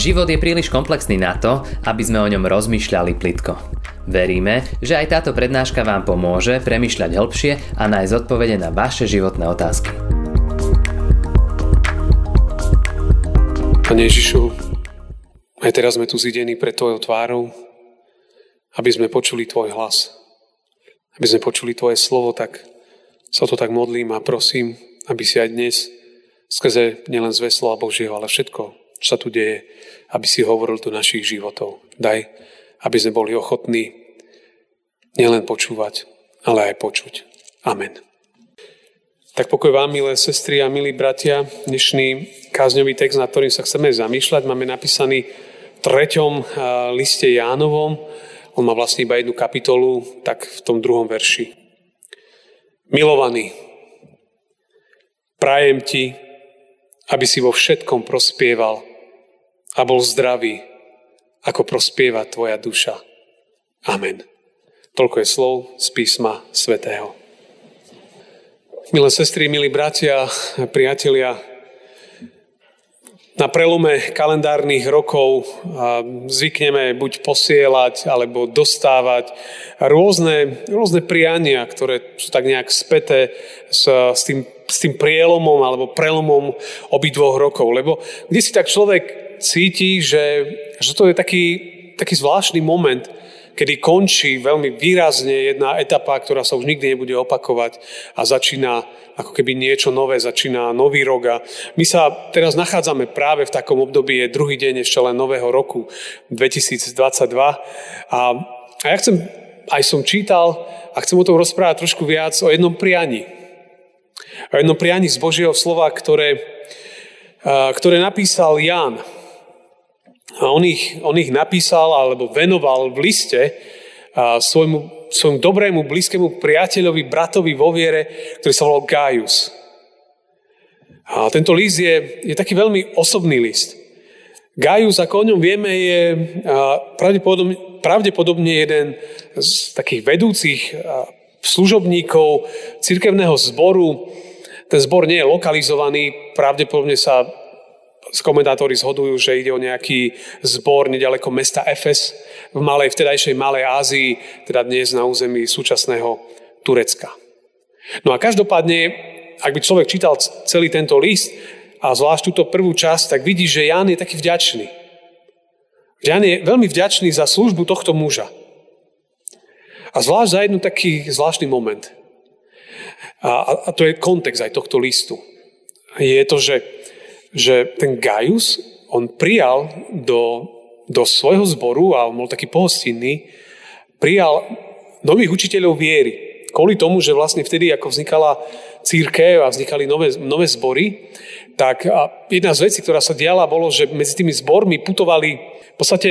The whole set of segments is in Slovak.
Život je príliš komplexný na to, aby sme o ňom rozmýšľali plitko. Veríme, že aj táto prednáška vám pomôže premyšľať hĺbšie a nájsť odpovede na vaše životné otázky. Pane Ježišu, aj teraz sme tu zidení pred Tvojou tvárou, aby sme počuli Tvoj hlas. Aby sme počuli Tvoje slovo, tak sa to tak modlím a prosím, aby si aj dnes skrze nielen zve slova Božieho, ale všetko, čo sa tu deje, aby si hovoril do našich životov. Daj, aby sme boli ochotní nielen počúvať, ale aj počuť. Amen. Tak pokoj vám, milé sestry a milí bratia. Dnešný kázňový text, na ktorým sa chceme zamýšľať, máme napísaný v treťom liste Jánovom. On má vlastne iba jednu kapitolu, tak v tom druhom verši. Milovaný, prajem ti, aby si vo všetkom prospieval a bol zdravý, ako prospieva tvoja duša. Amen. Toľko je slov z písma svätého. Milé sestry, milí bratia, priatelia, na prelome kalendárnych rokov zvykneme buď posielať alebo dostávať rôzne, rôzne priania, ktoré sú tak nejak späté s, s, tým, s tým prielomom alebo prelomom obidvoch rokov. Lebo kde si tak človek cíti, že, že to je taký, taký zvláštny moment, kedy končí veľmi výrazne jedna etapa, ktorá sa už nikdy nebude opakovať a začína ako keby niečo nové, začína nový rok a my sa teraz nachádzame práve v takom období, je druhý deň ešte len nového roku 2022 a, ja chcem, aj som čítal a chcem o tom rozprávať trošku viac o jednom prianí. O jednom prianí z Božieho slova, ktoré, ktoré napísal Ján. On ich, on ich napísal alebo venoval v liste svojmu svojmu dobrému, blízkému priateľovi, bratovi vo viere, ktorý sa volal Gaius. A tento list je, je taký veľmi osobný list. Gaius, ako o ňom vieme, je pravdepodobne, pravdepodobne jeden z takých vedúcich služobníkov cirkevného zboru. Ten zbor nie je lokalizovaný, pravdepodobne sa komentátori zhodujú, že ide o nejaký zbor nedaleko mesta Efes v malej, vtedajšej Malej Ázii, teda dnes na území súčasného Turecka. No a každopádne, ak by človek čítal celý tento list a zvlášť túto prvú časť, tak vidí, že Ján je taký vďačný. Ján je veľmi vďačný za službu tohto muža. A zvlášť za jednu taký zvláštny moment. A, a to je kontext aj tohto listu. Je to, že že ten Gaius, on prijal do, do svojho zboru, a on bol taký pohostinný, prijal nových učiteľov viery. Kvôli tomu, že vlastne vtedy, ako vznikala církev a vznikali nové, nové zbory, tak a jedna z vecí, ktorá sa diala, bolo, že medzi tými zbormi putovali v podstate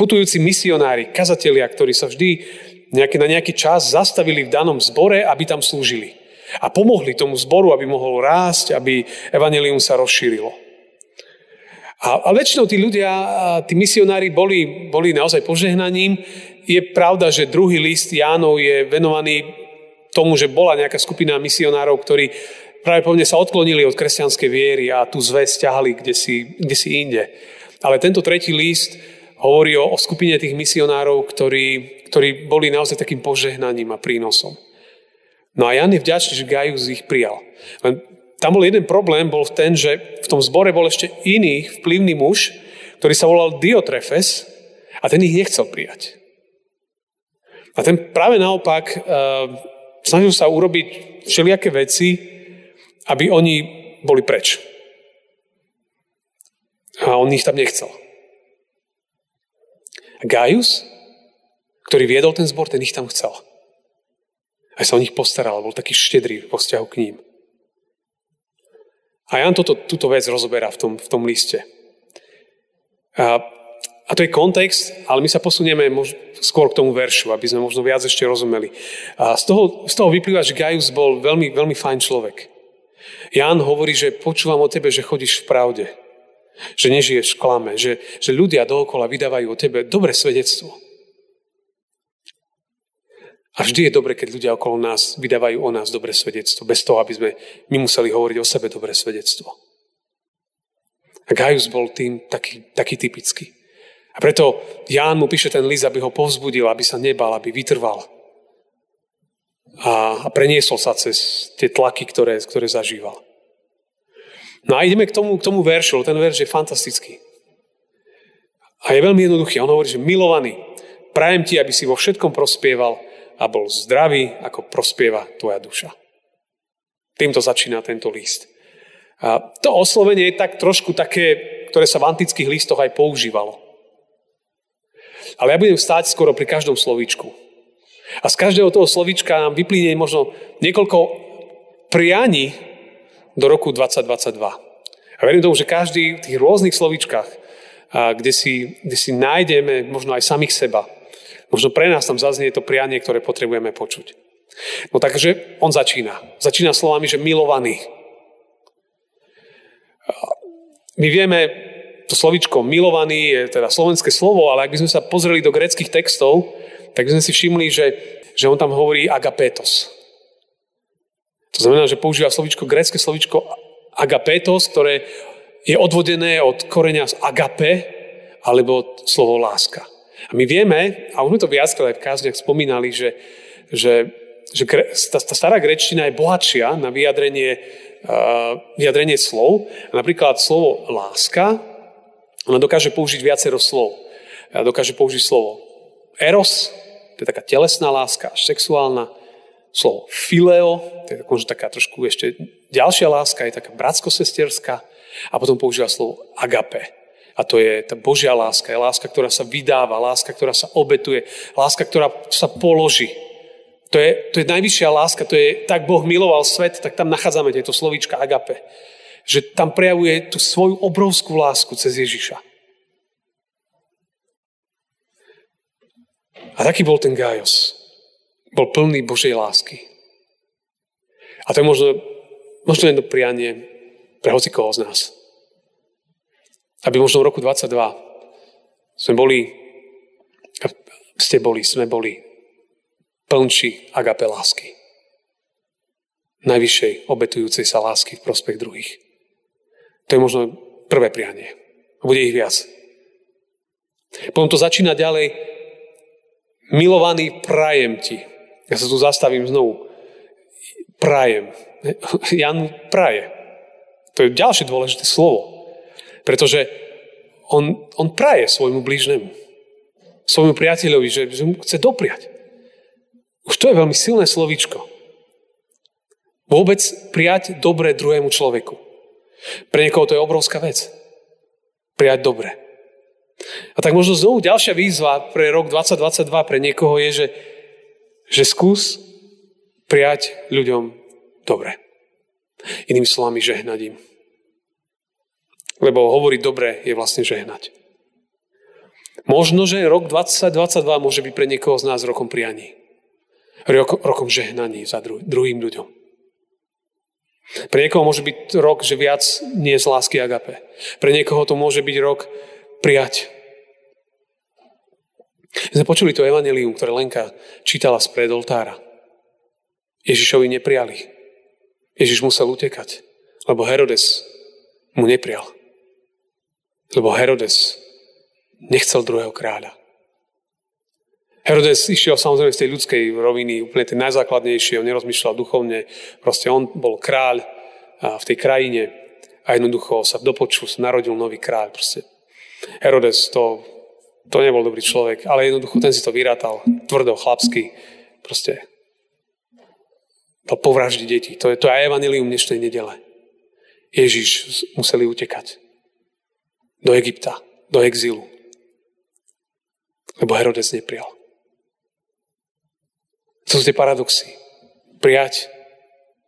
putujúci misionári, kazatelia, ktorí sa vždy nejaký, na nejaký čas zastavili v danom zbore, aby tam slúžili a pomohli tomu zboru, aby mohol rásť, aby evanelium sa rozšírilo. A, a väčšinou tí ľudia, tí misionári boli, boli naozaj požehnaním. Je pravda, že druhý list Jánov je venovaný tomu, že bola nejaká skupina misionárov, ktorí práve povne sa odklonili od kresťanskej viery a tú zväz ťahali kde si, kde si inde. Ale tento tretí list hovorí o, o skupine tých misionárov, ktorí, ktorí boli naozaj takým požehnaním a prínosom. No a Jan je vďačný, že Gaius ich prijal. Len tam bol jeden problém, bol ten, že v tom zbore bol ešte iný vplyvný muž, ktorý sa volal Diotrefes a ten ich nechcel prijať. A ten práve naopak uh, snažil sa urobiť všelijaké veci, aby oni boli preč. A on ich tam nechcel. A Gaius, ktorý viedol ten zbor, ten ich tam chcel. Aj sa o nich postaral, bol taký štedrý vo vzťahu k ním. A Jan toto, túto vec rozoberá v tom, v tom liste. A, a to je kontext, ale my sa posunieme mož, skôr k tomu veršu, aby sme možno viac ešte rozumeli. A z toho, z toho vyplýva, že Gaius bol veľmi, veľmi fajn človek. Jan hovorí, že počúvam o tebe, že chodíš v pravde. Že nežiješ v klame. Že, že ľudia dookola vydávajú o tebe dobré svedectvo. A vždy je dobre, keď ľudia okolo nás vydávajú o nás dobré svedectvo, bez toho, aby sme my museli hovoriť o sebe dobré svedectvo. A Gaius bol tým taký, taký typický. A preto Ján mu píše ten list, aby ho povzbudil, aby sa nebal, aby vytrval. A, a preniesol sa cez tie tlaky, ktoré, ktoré zažíval. No a ideme k tomu, k tomu veršu, ten verš je fantastický. A je veľmi jednoduchý. On hovorí, že milovaný, prajem ti, aby si vo všetkom prospieval a bol zdravý, ako prospieva tvoja duša. Týmto začína tento list. A to oslovenie je tak trošku také, ktoré sa v antických listoch aj používalo. Ale ja budem stáť skoro pri každom slovíčku. A z každého toho slovíčka nám vyplynie možno niekoľko prianí do roku 2022. A verím tomu, že každý v tých rôznych slovíčkach, kde si, kde si nájdeme možno aj samých seba, možno pre nás tam zaznie to prianie, ktoré potrebujeme počuť. No takže on začína. Začína slovami, že milovaný. My vieme, to slovičko milovaný je teda slovenské slovo, ale ak by sme sa pozreli do greckých textov, tak by sme si všimli, že, že on tam hovorí agapetos. To znamená, že používa slovičko, grecké slovičko agapetos, ktoré je odvodené od koreňa z agape, alebo slovo láska. A my vieme, a už sme to viackrát aj v kázniach spomínali, že, že, že tá, tá stará grečtina je bohatšia na vyjadrenie, uh, vyjadrenie slov. A napríklad slovo láska ona dokáže použiť viacero slov. Dokáže použiť slovo eros, to je taká telesná láska, až sexuálna. Slovo fileo, to je možno taká trošku ešte ďalšia láska, je taká bratsko-sesterská. A potom používa slovo agape. A to je tá Božia láska. Je láska, ktorá sa vydáva, láska, ktorá sa obetuje, láska, ktorá sa položí. To je, to je najvyššia láska, to je tak Boh miloval svet, tak tam nachádzame tieto slovíčka agape že tam prejavuje tú svoju obrovskú lásku cez Ježiša. A taký bol ten Gajos. Bol plný Božej lásky. A to je možno, možno jedno prianie pre hocikoho z nás. Aby možno v roku 22 sme boli, ste boli, sme boli plnči agape lásky. Najvyššej obetujúcej sa lásky v prospech druhých. To je možno prvé prianie. A bude ich viac. Potom to začína ďalej. Milovaný prajem ti. Ja sa tu zastavím znovu. Prajem. Jan praje. To je ďalšie dôležité slovo. Pretože on, on praje svojmu blížnemu. Svojmu priateľovi, že, že mu chce dopriať. Už to je veľmi silné slovíčko. Vôbec prijať dobre druhému človeku. Pre niekoho to je obrovská vec. Prijať dobre. A tak možno znovu ďalšia výzva pre rok 2022 pre niekoho je, že, že skús prijať ľuďom dobre. Inými slovami žehnať im. Lebo hovoriť dobre je vlastne žehnať. Možno, že rok 2022 môže byť pre niekoho z nás rokom prianí. Rokom, rokom žehnaní za dru- druhým ľuďom. Pre niekoho môže byť rok, že viac nie z lásky agape. Pre niekoho to môže byť rok prijať. Sme počuli to evanelium, ktoré Lenka čítala spred oltára. Ježišovi neprijali. Ježiš musel utekať, lebo Herodes mu neprijal. Lebo Herodes nechcel druhého kráľa. Herodes išiel samozrejme z tej ľudskej roviny, úplne tej najzákladnejšie, on nerozmýšľal duchovne, proste on bol kráľ v tej krajine a jednoducho sa dopočul, narodil nový kráľ. Proste. Herodes to, to nebol dobrý človek, ale jednoducho ten si to vyrátal tvrdo, chlapsky, proste dal povraždiť deti. To je, to aj evanilium dnešnej nedele. Ježiš museli utekať do Egypta, do exílu, lebo Herodes neprijal. To sú tie paradoxy. Prijať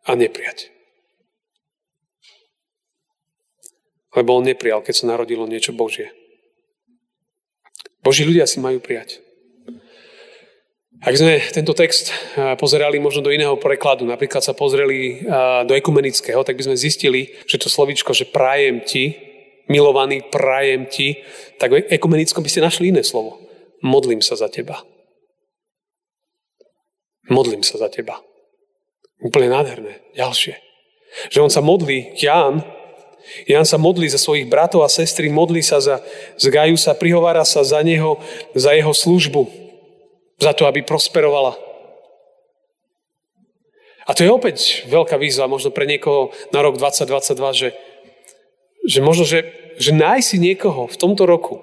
a neprijať. Lebo on neprijal, keď sa narodilo niečo Božie. Boží ľudia si majú prijať. Ak sme tento text pozerali možno do iného prekladu, napríklad sa pozreli do ekumenického, tak by sme zistili, že to slovičko, že prajem ti, milovaný prajem ti, tak v ekumenickom by ste našli iné slovo. Modlím sa za teba. Modlím sa za teba. Úplne nádherné. Ďalšie. Že on sa modlí, Ján, Jan sa modlí za svojich bratov a sestry, modlí sa za, z Gajusa, prihovára sa za neho, za jeho službu, za to, aby prosperovala. A to je opäť veľká výzva, možno pre niekoho na rok 2022, že, že možno, že, že nájsi si niekoho v tomto roku,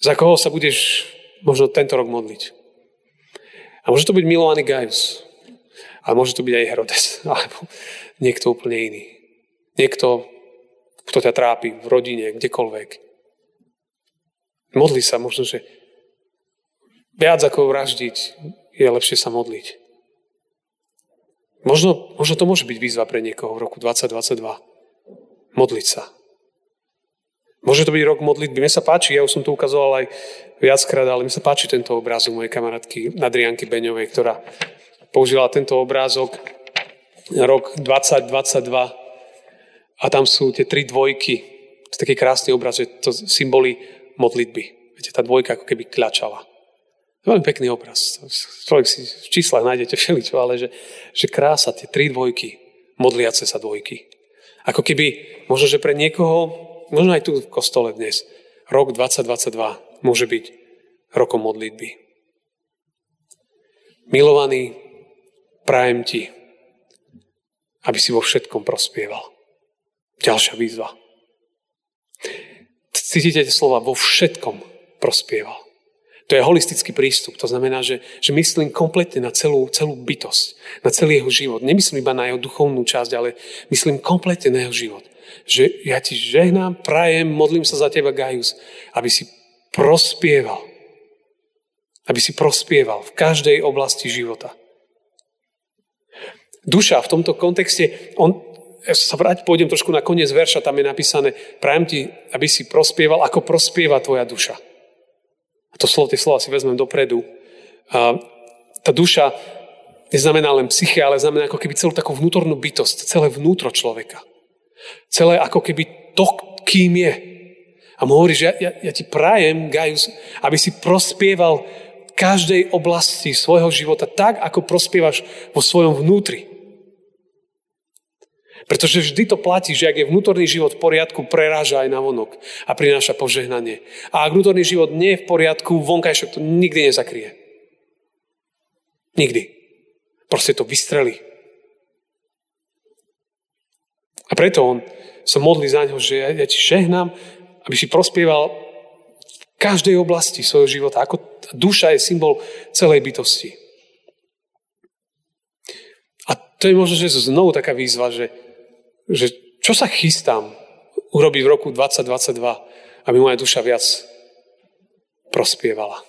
za koho sa budeš možno tento rok modliť. A môže to byť milovaný Gajus. A môže to byť aj Herodes. Alebo niekto úplne iný. Niekto, kto ťa trápi v rodine, kdekoľvek. Modli sa možno, že viac ako vraždiť je lepšie sa modliť. Možno, možno to môže byť výzva pre niekoho v roku 2022. Modliť sa. Môže to byť rok modlitby. Mne sa páči, ja už som to ukazoval aj viackrát, ale mi sa páči tento obrázok mojej kamarátky Adrianky Beňovej, ktorá použila tento obrázok rok 2022 a tam sú tie tri dvojky. To je taký krásny obraz, že to symboly modlitby. Viete, tá dvojka ako keby kľačala. Veľmi pekný obraz. Človek si v číslach nájdete všeličo, ale že, že krása, tie tri dvojky, modliace sa dvojky. Ako keby, možno, že pre niekoho, možno aj tu v kostole dnes, rok 2022 môže byť rokom modlitby. Milovaný, prajem ti, aby si vo všetkom prospieval. Ďalšia výzva. Cítite slova vo všetkom prospieval. To je holistický prístup. To znamená, že, že myslím kompletne na celú, celú bytosť, na celý jeho život. Nemyslím iba na jeho duchovnú časť, ale myslím kompletne na jeho život. Že ja ti žehnám, prajem, modlím sa za teba, Gajus, aby si prospieval. Aby si prospieval v každej oblasti života. Duša v tomto kontexte, on, ja sa vráť, pôjdem trošku na koniec verša, tam je napísané, prajem ti, aby si prospieval, ako prospieva tvoja duša. A to slovo, tie slova si vezmem dopredu. A tá duša neznamená len psyche, ale znamená ako keby celú takú vnútornú bytosť, celé vnútro človeka. Celé ako keby to, kým je. A mu hovorí, že ja, ja, ja ti prajem, Gajus, aby si prospieval každej oblasti svojho života tak, ako prospievaš vo svojom vnútri. Pretože vždy to platí, že ak je vnútorný život v poriadku, preráža aj na vonok a prináša požehnanie. A ak vnútorný život nie je v poriadku, vonkajšok to nikdy nezakrie. Nikdy. Proste to vystrelí. A preto on sa modlí za ňo, že ja, ja ti žehnám, aby si prospieval v každej oblasti svojho života. Ako duša je symbol celej bytosti. A to je možno, že znovu taká výzva, že že čo sa chystám urobiť v roku 2022, aby moja duša viac prospievala.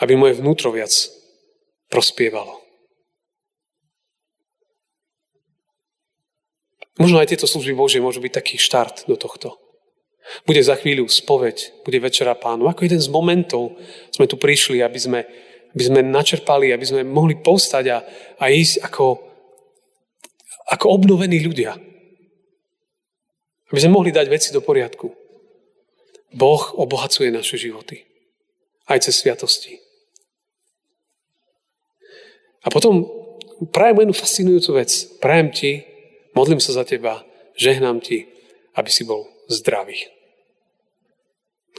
Aby moje vnútro viac prospievalo. Možno aj tieto služby Božie môžu byť taký štart do tohto. Bude za chvíľu spoveď, bude večera pánu. Ako jeden z momentov sme tu prišli, aby sme, aby sme načerpali, aby sme mohli povstať a, a ísť ako ako obnovení ľudia. Aby sme mohli dať veci do poriadku. Boh obohacuje naše životy. Aj cez sviatosti. A potom prajem jednu fascinujúcu vec. Prajem ti, modlím sa za teba, žehnám ti, aby si bol zdravý.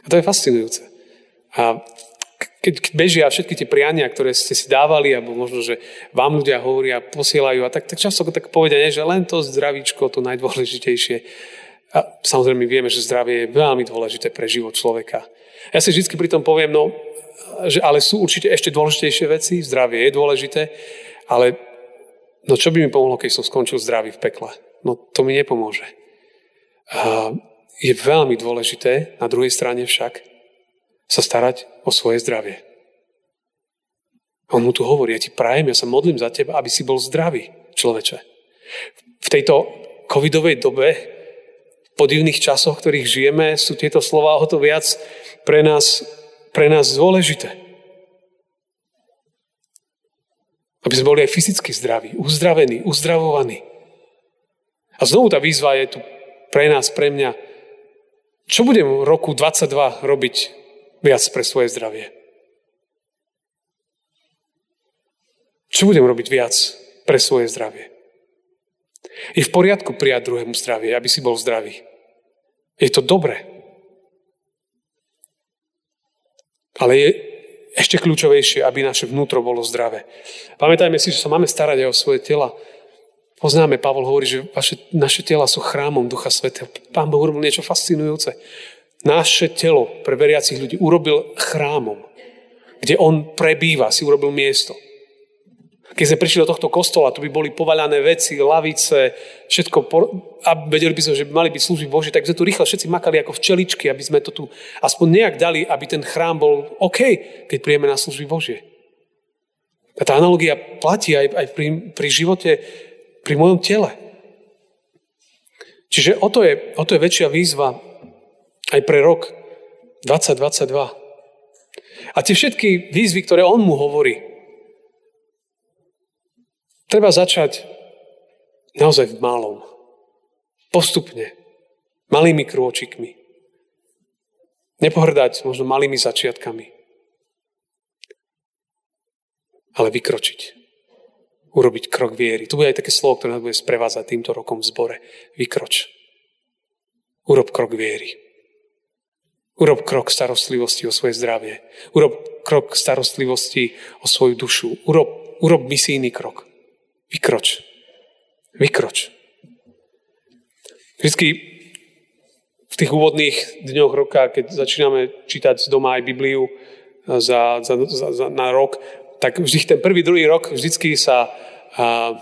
A to je fascinujúce. A keď bežia všetky tie priania, ktoré ste si dávali, alebo možno, že vám ľudia hovoria, posielajú, a tak, tak často tak povedia, nie, že len to zdravíčko, to najdôležitejšie. A samozrejme vieme, že zdravie je veľmi dôležité pre život človeka. Ja si vždy pri tom poviem, no, že, ale sú určite ešte dôležitejšie veci, zdravie je dôležité, ale no čo by mi pomohlo, keď som skončil zdravý v pekle? No to mi nepomôže. A je veľmi dôležité, na druhej strane však, sa starať o svoje zdravie. On mu tu hovorí, ja ti prajem, ja sa modlím za teba, aby si bol zdravý, človeče. V tejto covidovej dobe, po divných časoch, v ktorých žijeme, sú tieto slova o to viac pre nás, pre nás dôležité. Aby sme boli aj fyzicky zdraví, uzdravení, uzdravovaní. A znovu tá výzva je tu pre nás, pre mňa. Čo budem v roku 22 robiť viac pre svoje zdravie? Čo budem robiť viac pre svoje zdravie? Je v poriadku prijať druhému zdravie, aby si bol zdravý. Je to dobré. Ale je ešte kľúčovejšie, aby naše vnútro bolo zdravé. Pamätajme si, že sa máme starať aj o svoje tela. Poznáme, Pavol hovorí, že vaše, naše tela sú chrámom Ducha Svetého. Pán Boh urobil niečo fascinujúce. Naše telo pre veriacich ľudí urobil chrámom, kde On prebýva, si urobil miesto. Keď sme prišli do tohto kostola, tu by boli povaľané veci, lavice, všetko, a vedeli by sme, že by mali byť služby Boží, tak sme tu rýchle všetci makali ako včeličky, aby sme to tu aspoň nejak dali, aby ten chrám bol OK, keď príjeme na služby Božie. A tá analogia platí aj, aj pri, pri živote, pri mojom tele. Čiže o to, je, o to je väčšia výzva aj pre rok 2022. A tie všetky výzvy, ktoré on mu hovorí, Treba začať naozaj v malom. Postupne. Malými krôčikmi. Nepohrdať možno malými začiatkami. Ale vykročiť. Urobiť krok viery. Tu bude aj také slovo, ktoré nás bude sprevázať týmto rokom v zbore. Vykroč. Urob krok viery. Urob krok starostlivosti o svoje zdravie. Urob krok starostlivosti o svoju dušu. Urob, urob misijný krok. Vykroč. Vykroč. Vždycky v tých úvodných dňoch roka, keď začíname čítať z doma aj Bibliu za, za, za, za, na rok, tak vždy ten prvý, druhý rok vždycky sa, a,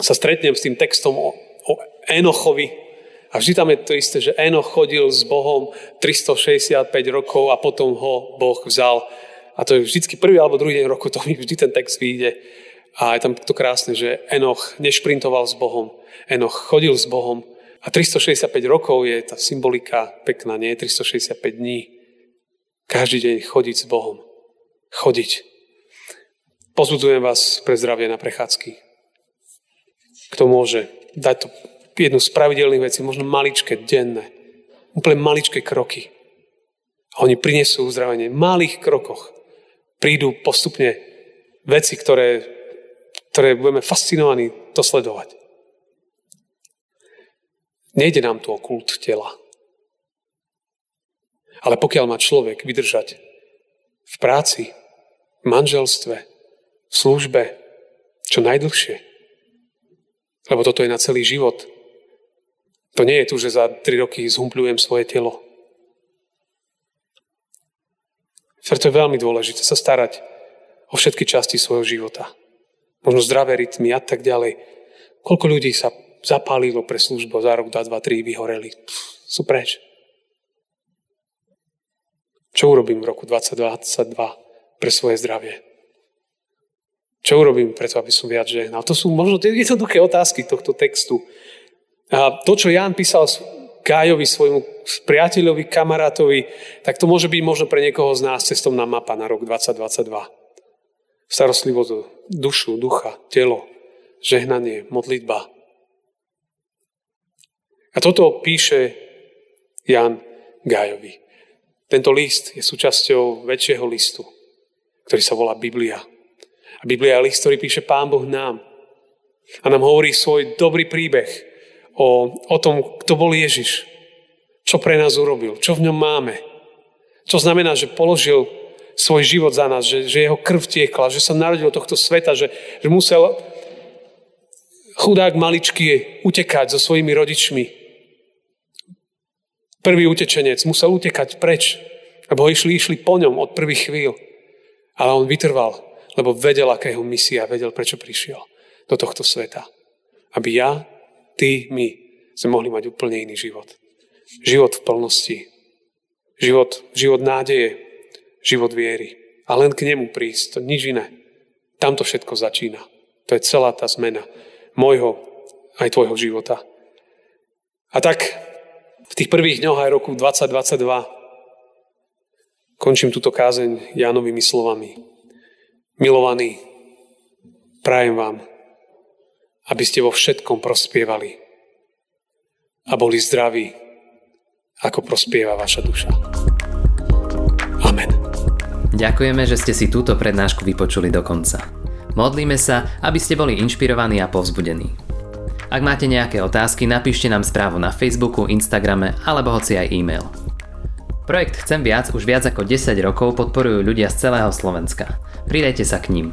sa stretnem s tým textom o, o Enochovi. A vždy tam je to isté, že Enoch chodil s Bohom 365 rokov a potom ho Boh vzal. A to je vždycky prvý alebo druhý deň roku, to mi vždy ten text vyjde. A je tam to krásne, že Enoch nešprintoval s Bohom. Enoch chodil s Bohom. A 365 rokov je tá symbolika pekná, nie? 365 dní. Každý deň chodiť s Bohom. Chodiť. Pozbudzujem vás pre zdravie na prechádzky. Kto môže dať to jednu z pravidelných vecí, možno maličké, denné. Úplne maličké kroky. A oni prinesú uzdravenie. V malých krokoch prídu postupne veci, ktoré ktoré budeme fascinovaní to sledovať. Nejde nám tu o kult tela. Ale pokiaľ má človek vydržať v práci, v manželstve, v službe, čo najdlhšie, lebo toto je na celý život, to nie je tu, že za tri roky zhumpľujem svoje telo. Preto je veľmi dôležité sa starať o všetky časti svojho života možno zdravé rytmy a tak ďalej. Koľko ľudí sa zapálilo pre službu za rok, 2, 2, 3, vyhoreli. Pff, sú preč. Čo urobím v roku 2022 pre svoje zdravie? Čo urobím preto, aby som viac žehnal? To sú možno jednoduché otázky tohto textu. A to, čo Ján písal Gájovi, svojmu priateľovi, kamarátovi, tak to môže byť možno pre niekoho z nás cestovná mapa na rok 2022 starostlivosť dušu, ducha, telo, žehnanie, modlitba. A toto píše Jan Gajovi. Tento list je súčasťou väčšieho listu, ktorý sa volá Biblia. A Biblia je list, ktorý píše Pán Boh nám. A nám hovorí svoj dobrý príbeh o, o tom, kto bol Ježiš, čo pre nás urobil, čo v ňom máme. Čo znamená, že položil svoj život za nás, že, že jeho krv tiekla, že sa narodil tohto sveta, že, že musel chudák maličký utekať so svojimi rodičmi. Prvý utečenec musel utekať preč, lebo ho išli, išli po ňom od prvých chvíľ. Ale on vytrval, lebo vedel, aká jeho misia, vedel, prečo prišiel do tohto sveta. Aby ja, ty, my sme mohli mať úplne iný život. Život v plnosti. Život, život nádeje, život viery. A len k nemu prísť, to nič iné. Tam to všetko začína. To je celá tá zmena môjho aj tvojho života. A tak v tých prvých dňoch aj roku 2022 končím túto kázeň Jánovými slovami. Milovaní, prajem vám, aby ste vo všetkom prospievali a boli zdraví, ako prospieva vaša duša. Amen. Ďakujeme, že ste si túto prednášku vypočuli do konca. Modlíme sa, aby ste boli inšpirovaní a povzbudení. Ak máte nejaké otázky, napíšte nám správu na Facebooku, Instagrame alebo hoci aj e-mail. Projekt Chcem viac už viac ako 10 rokov podporujú ľudia z celého Slovenska. Pridajte sa k ním.